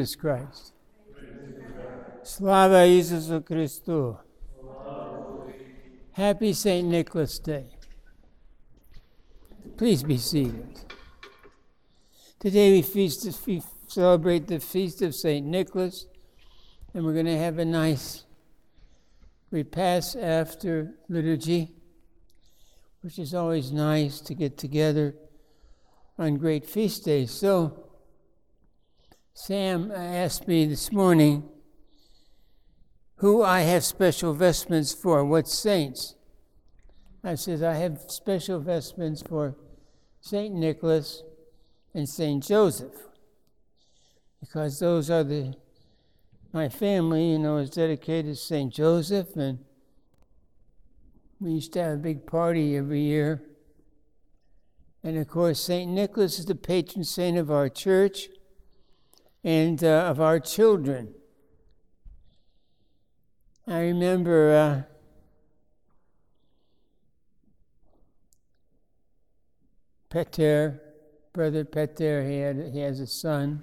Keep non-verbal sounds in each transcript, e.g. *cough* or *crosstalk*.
Jesus Christ. Slava Isusu Christu. Happy St. Nicholas Day. Please be seated. Today we feast, we celebrate the feast of St. Nicholas, and we're going to have a nice repast after liturgy, which is always nice to get together on great feast days. So, Sam asked me this morning who I have special vestments for, what saints. I said, I have special vestments for St. Nicholas and St. Joseph, because those are the my family, you know, is dedicated to St. Joseph, and we used to have a big party every year. And of course, St. Nicholas is the patron saint of our church and uh, of our children. I remember uh, Peter, brother Peter, he, had, he has a son.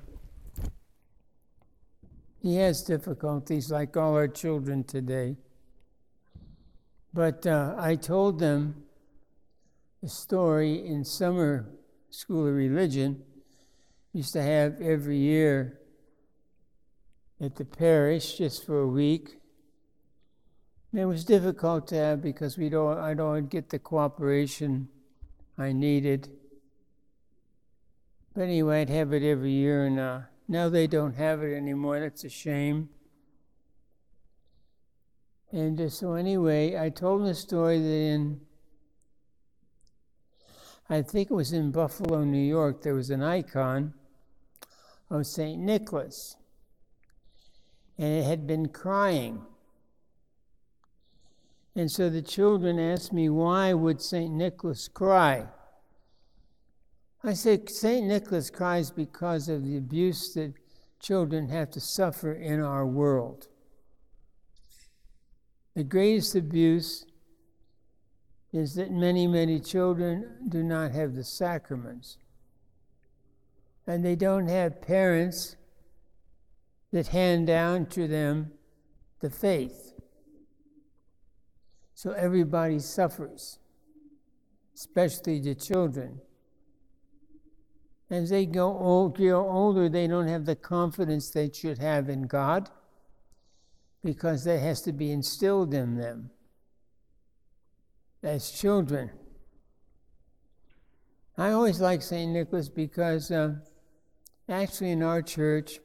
He has difficulties like all our children today. But uh, I told them a story in summer school of religion. Used to have every year at the parish just for a week. And it was difficult to have because we don't, I don't get the cooperation I needed. But anyway, I'd have it every year, and uh, now they don't have it anymore. That's a shame. And uh, so, anyway, I told the story that in, I think it was in Buffalo, New York, there was an icon of St. Nicholas. And it had been crying. And so the children asked me, why would St. Nicholas cry? I said, St. Nicholas cries because of the abuse that children have to suffer in our world. The greatest abuse is that many, many children do not have the sacraments. And they don't have parents that hand down to them the faith. So everybody suffers, especially the children. As they go old, grow older, they don't have the confidence they should have in God because that has to be instilled in them as children. I always like St. Nicholas because uh, actually in our church,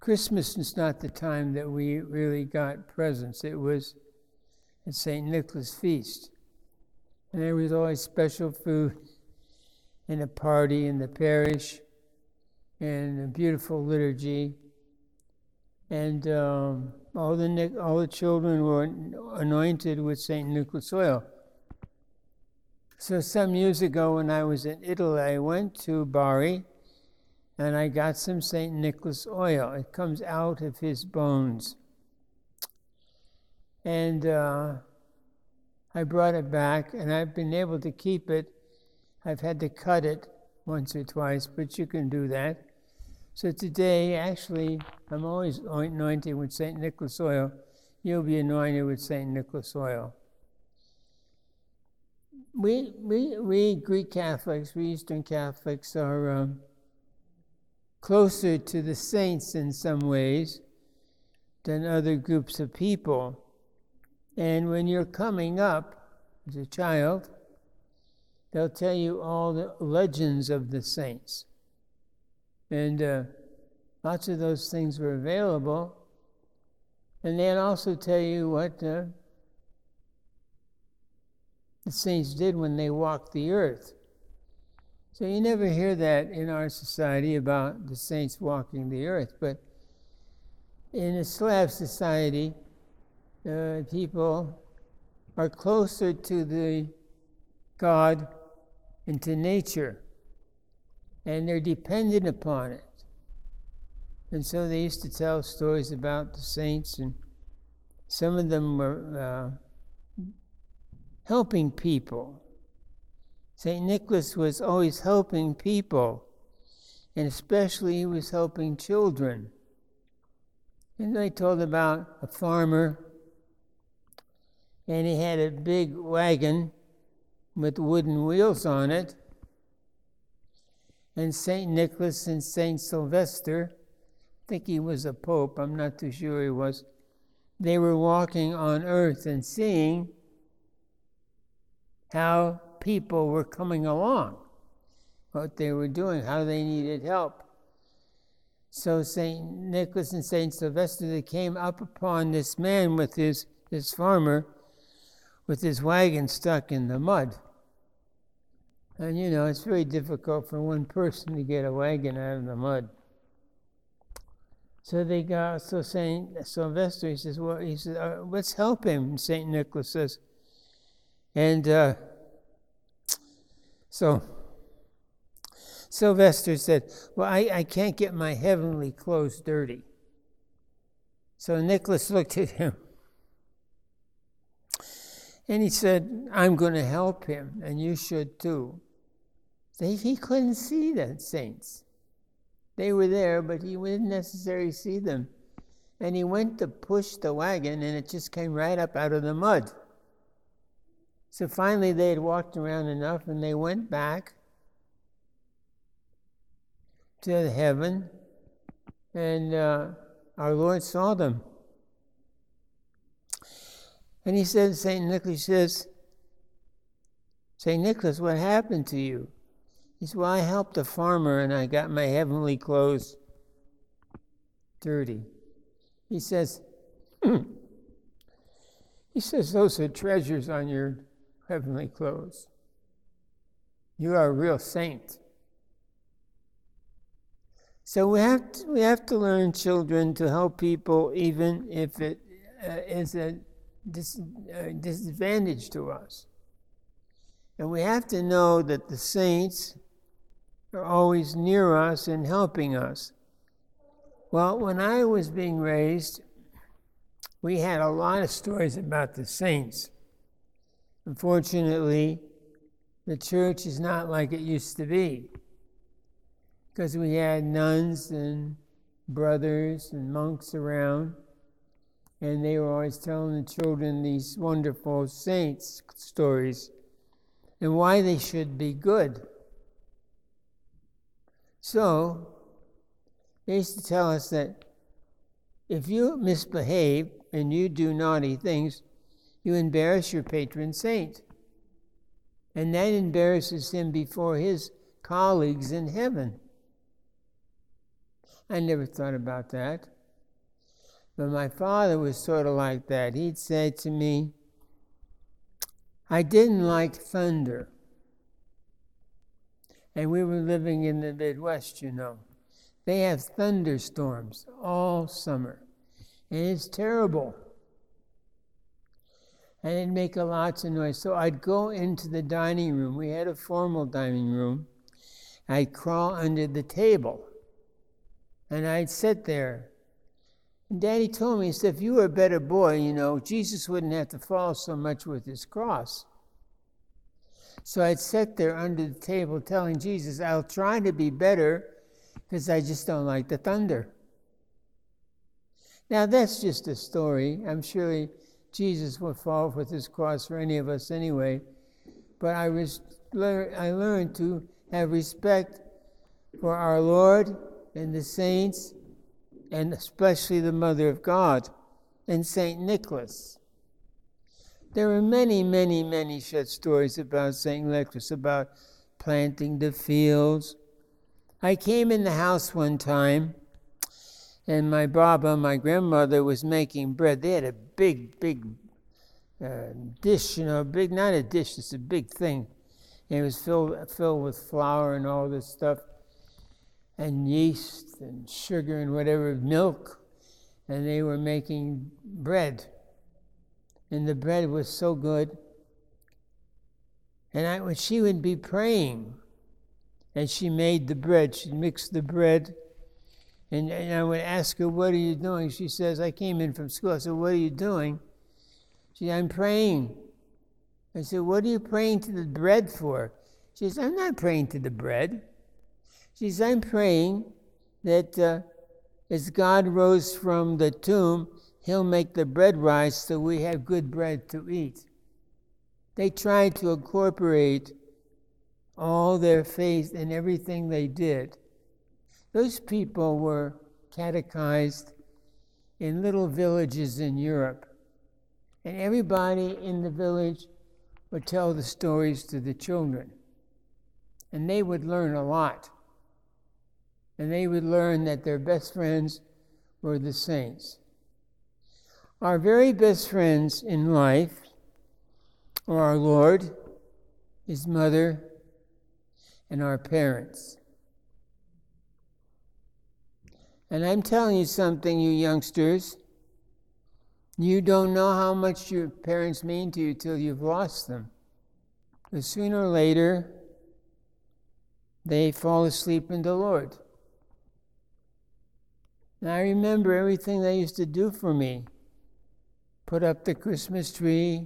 Christmas is not the time that we really got presents. It was at St. Nicholas' feast. And there was always special food and a party in the parish and a beautiful liturgy. And um, all, the, all the children were anointed with St. Nicholas oil. So, some years ago, when I was in Italy, I went to Bari and I got some St. Nicholas oil. It comes out of his bones. And uh, I brought it back, and I've been able to keep it I've had to cut it once or twice, but you can do that. So today, actually, I'm always anointed with St. Nicholas oil. You'll be anointed with St. Nicholas oil. We, we, we Greek Catholics, we Eastern Catholics, are um, closer to the saints in some ways than other groups of people. And when you're coming up as a child, they'll tell you all the legends of the saints. And uh, lots of those things were available. And they'll also tell you what uh, the saints did when they walked the earth. So you never hear that in our society about the saints walking the earth. But in a Slav society, uh, people are closer to the God and to nature, and they're dependent upon it. And so they used to tell stories about the saints, and some of them were uh, helping people. St. Nicholas was always helping people and especially he was helping children. And they told about a farmer, and he had a big wagon with wooden wheels on it. And St. Nicholas and St. Sylvester, I think he was a pope, I'm not too sure he was, they were walking on earth and seeing how people were coming along, what they were doing, how they needed help. So St. Nicholas and St. Sylvester, they came up upon this man with his, this farmer with his wagon stuck in the mud. And you know, it's very difficult for one person to get a wagon out of the mud. So they got, so St. Sylvester, he says, well, he says, uh, let's help him, St. Nicholas says. And uh, so Sylvester said, Well, I, I can't get my heavenly clothes dirty. So Nicholas looked at him and he said, I'm going to help him, and you should too. They, he couldn't see the saints. They were there, but he didn't necessarily see them. And he went to push the wagon, and it just came right up out of the mud. So finally, they had walked around enough, and they went back to heaven, and uh, our Lord saw them. And he said, St. Nicholas says, St. Nicholas, what happened to you? He said, Well, I helped a farmer and I got my heavenly clothes dirty. He says, *clears throat* He says, Those are treasures on your heavenly clothes. You are a real saint. So we have to, we have to learn children to help people even if it uh, is a dis, uh, disadvantage to us. And we have to know that the saints are always near us and helping us. Well, when I was being raised, we had a lot of stories about the saints. Unfortunately, the church is not like it used to be because we had nuns and brothers and monks around, and they were always telling the children these wonderful saints stories and why they should be good. So, they used to tell us that if you misbehave and you do naughty things, you embarrass your patron saint. And that embarrasses him before his colleagues in heaven. I never thought about that. But my father was sort of like that. He'd say to me, I didn't like thunder. And we were living in the Midwest, you know. They have thunderstorms all summer. And it's terrible. And it'd make a lots of noise. So I'd go into the dining room. We had a formal dining room. I'd crawl under the table. And I'd sit there. Daddy told me, he said, if you were a better boy, you know, Jesus wouldn't have to fall so much with his cross. So I'd sit there under the table telling Jesus, I'll try to be better because I just don't like the thunder. Now, that's just a story. I'm sure Jesus would fall with his cross for any of us anyway. But I, was, I learned to have respect for our Lord and the saints, and especially the Mother of God and Saint Nicholas. There are many, many, many such stories about St. Nicholas, about planting the fields. I came in the house one time, and my Baba, my grandmother, was making bread. They had a big, big uh, dish, you know, big, not a dish, it's a big thing. And it was filled, filled with flour and all this stuff, and yeast and sugar and whatever, milk. And they were making bread and the bread was so good. And I, would, she would be praying, and she made the bread. She mixed the bread, and, and I would ask her, "What are you doing?" She says, "I came in from school." I said, "What are you doing?" She said, "I'm praying." I said, "What are you praying to the bread for?" She says, "I'm not praying to the bread." Says, I'm praying that uh, as God rose from the tomb, He'll make the bread rise so we have good bread to eat. They tried to incorporate all their faith in everything they did. Those people were catechized in little villages in Europe, and everybody in the village would tell the stories to the children. And they would learn a lot. And they would learn that their best friends were the saints. Our very best friends in life are our Lord, His mother, and our parents. And I'm telling you something, you youngsters. You don't know how much your parents mean to you till you've lost them. But sooner or later, they fall asleep in the Lord. And I remember everything they used to do for me put up the Christmas tree,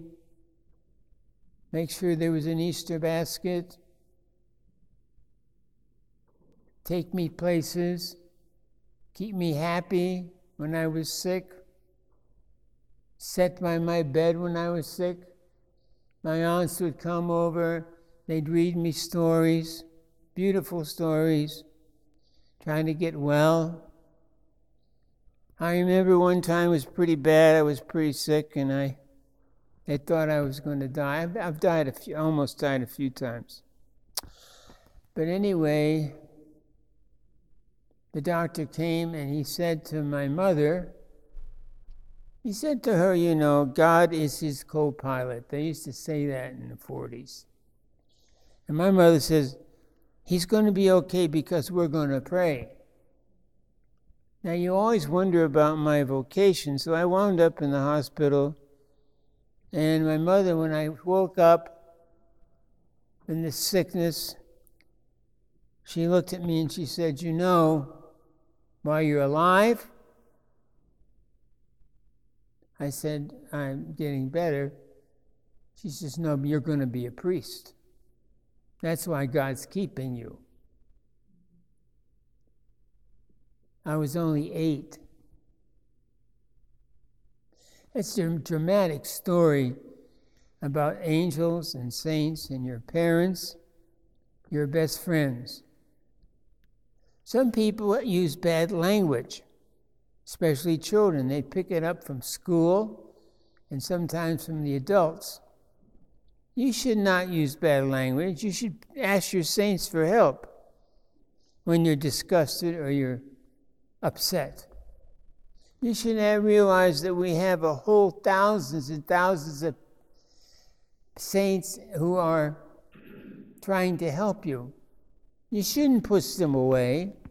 make sure there was an Easter basket, take me places, keep me happy when I was sick, set by my bed when I was sick. My aunts would come over, they'd read me stories, beautiful stories, trying to get well. I remember one time it was pretty bad. I was pretty sick, and I, they thought I was going to die. I've, I've died a few, almost died a few times. But anyway, the doctor came and he said to my mother, he said to her, You know, God is his co pilot. They used to say that in the 40s. And my mother says, He's going to be okay because we're going to pray. Now, you always wonder about my vocation, so I wound up in the hospital. And my mother, when I woke up in this sickness, she looked at me and she said, You know, while you're alive? I said, I'm getting better. She says, No, you're going to be a priest. That's why God's keeping you. I was only eight. It's a dramatic story about angels and saints and your parents, your best friends. Some people use bad language, especially children. They pick it up from school and sometimes from the adults. You should not use bad language. You should ask your saints for help when you're disgusted or you're upset. You should have realized that we have a whole thousands and thousands of saints who are trying to help you. You shouldn't push them away. You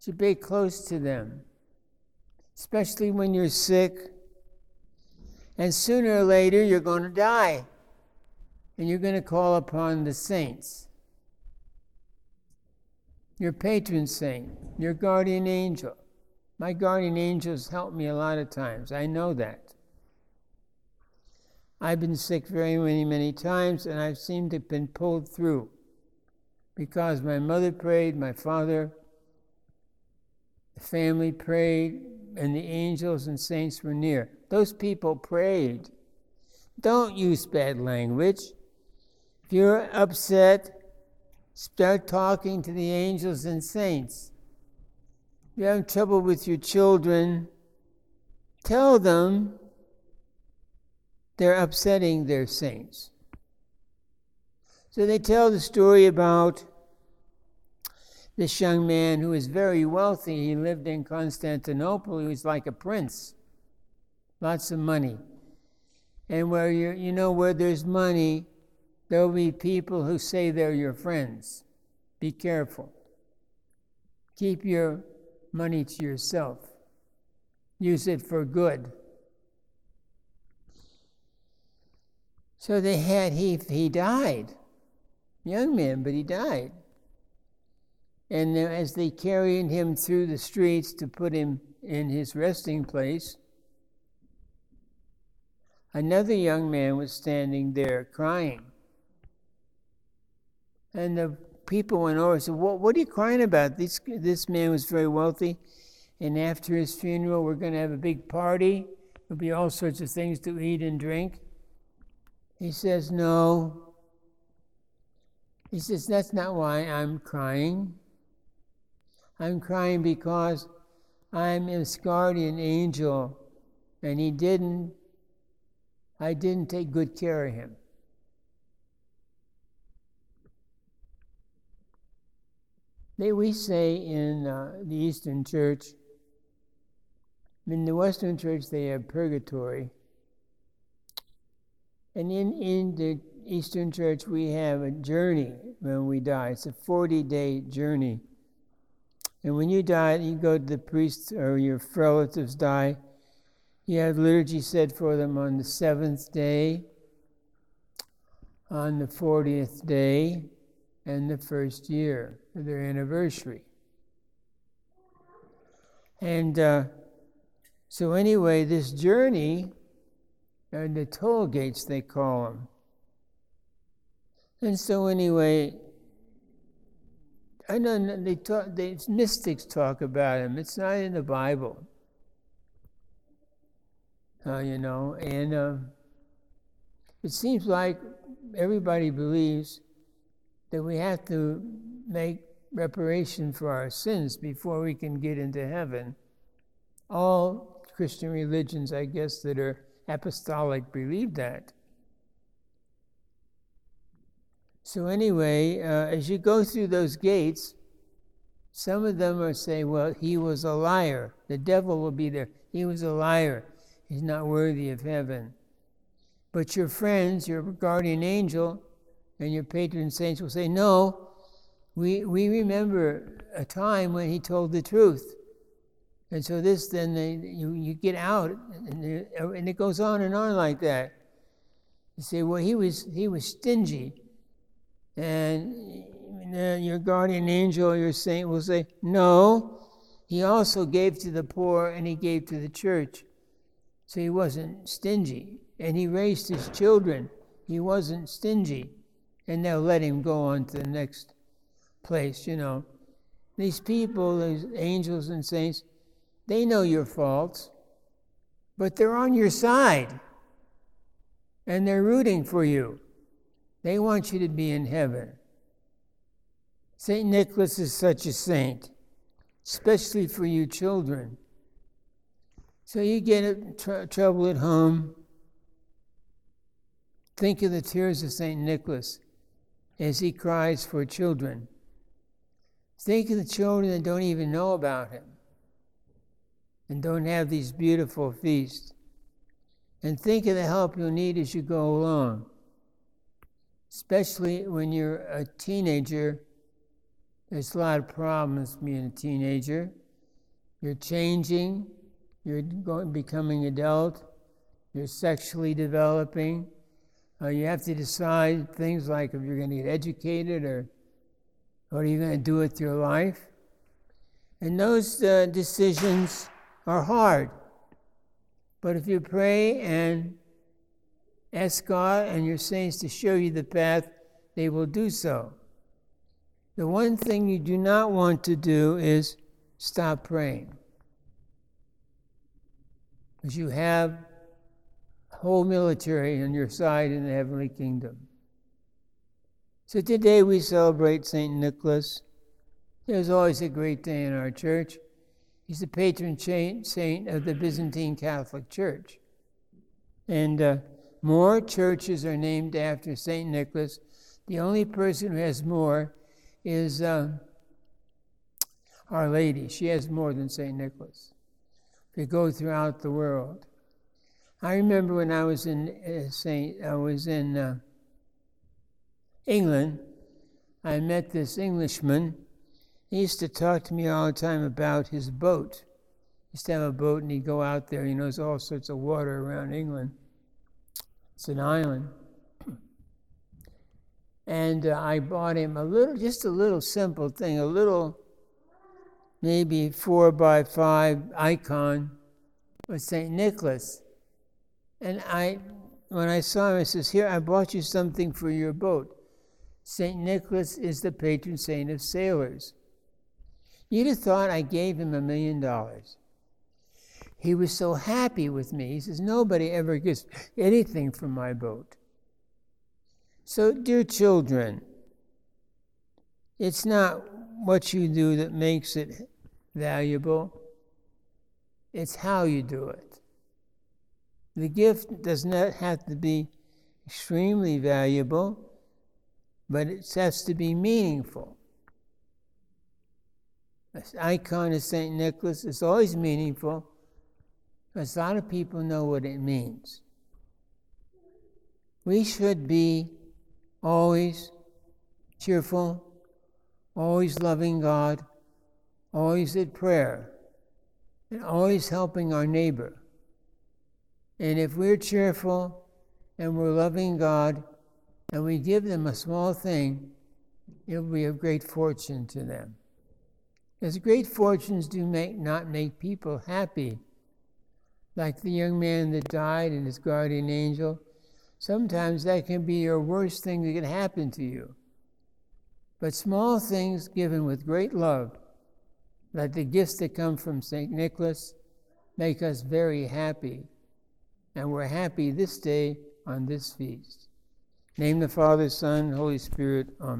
should be close to them, especially when you're sick. And sooner or later, you're going to die. And you're going to call upon the saints your patron saint, your guardian angel. My guardian angels helped me a lot of times. I know that. I've been sick very many, many times, and I've seemed to have been pulled through because my mother prayed, my father, the family prayed, and the angels and saints were near. Those people prayed. Don't use bad language. If you're upset, start talking to the angels and saints. If you're having trouble with your children, tell them they're upsetting their saints. So they tell the story about this young man who was very wealthy. He lived in Constantinople. He was like a prince, lots of money. And where you you know where there's money, there'll be people who say they're your friends. Be careful. Keep your money to yourself. Use it for good. So they had he he died young man, but he died. And as they carried him through the streets to put him in his resting place, another young man was standing there crying. And the people went over and said, what, what are you crying about? This, this man was very wealthy, and after his funeral, we're going to have a big party. There'll be all sorts of things to eat and drink. He says, No. He says, That's not why I'm crying. I'm crying because I'm his guardian angel, and he didn't, I didn't take good care of him. They, we say in uh, the Eastern Church, in the Western Church, they have purgatory. And in, in the Eastern Church, we have a journey when we die. It's a 40 day journey. And when you die, you go to the priest or your relatives die. You have liturgy said for them on the seventh day, on the 40th day, and the first year of their anniversary. And uh, so, anyway, this journey, and the toll gates, they call them. And so, anyway, I know they talk, the mystics talk about him. It's not in the Bible. Uh, you know, and uh, it seems like everybody believes that we have to make reparation for our sins before we can get into heaven. All Christian religions, I guess, that are apostolic believe that. So, anyway, uh, as you go through those gates, some of them are saying, well, he was a liar. The devil will be there. He was a liar. He's not worthy of heaven. But your friends, your guardian angel, and your patron saints will say, no, we, we remember a time when he told the truth. And so this, then they, you, you get out, and, and it goes on and on like that. You say, well, he was, he was stingy. And then your guardian angel, your saint will say, No, he also gave to the poor and he gave to the church. So he wasn't stingy. And he raised his children. He wasn't stingy. And they'll let him go on to the next place, you know. These people, these angels and saints, they know your faults, but they're on your side. And they're rooting for you. They want you to be in heaven. St. Nicholas is such a saint, especially for you children. So you get tr- trouble at home. Think of the tears of St. Nicholas as he cries for children. Think of the children that don't even know about him and don't have these beautiful feasts. And think of the help you'll need as you go along especially when you're a teenager. There's a lot of problems being a teenager. You're changing, you're going, becoming adult, you're sexually developing. Uh, you have to decide things like if you're going to get educated or what are you going to do with your life. And those uh, decisions are hard. But if you pray and Ask God and your saints to show you the path, they will do so. The one thing you do not want to do is stop praying. Because you have whole military on your side in the heavenly kingdom. So today we celebrate St. Nicholas. There's always a great day in our church. He's the patron saint of the Byzantine Catholic Church. And uh, more churches are named after St. Nicholas. The only person who has more is uh, Our Lady. She has more than St. Nicholas. You go throughout the world. I remember when I was in uh, Saint, I was in uh, England. I met this Englishman. He used to talk to me all the time about his boat. He used to have a boat, and he'd go out there. He knows all sorts of water around England. It's an island. And uh, I bought him a little, just a little simple thing, a little, maybe four by five icon with St. Nicholas. And I, when I saw him, I says, Here, I bought you something for your boat. St. Nicholas is the patron saint of sailors. You'd have thought I gave him a million dollars. He was so happy with me. He says, Nobody ever gets anything from my boat. So, dear children, it's not what you do that makes it valuable, it's how you do it. The gift does not have to be extremely valuable, but it has to be meaningful. This icon of St. Nicholas is always meaningful because a lot of people know what it means. We should be always cheerful, always loving God, always at prayer, and always helping our neighbor. And if we're cheerful and we're loving God and we give them a small thing, it will be of great fortune to them. Because great fortunes do make, not make people happy. Like the young man that died and his guardian angel, sometimes that can be your worst thing that can happen to you. But small things given with great love, like the gifts that come from St. Nicholas, make us very happy. And we're happy this day on this feast. Name the Father, Son, Holy Spirit. Amen.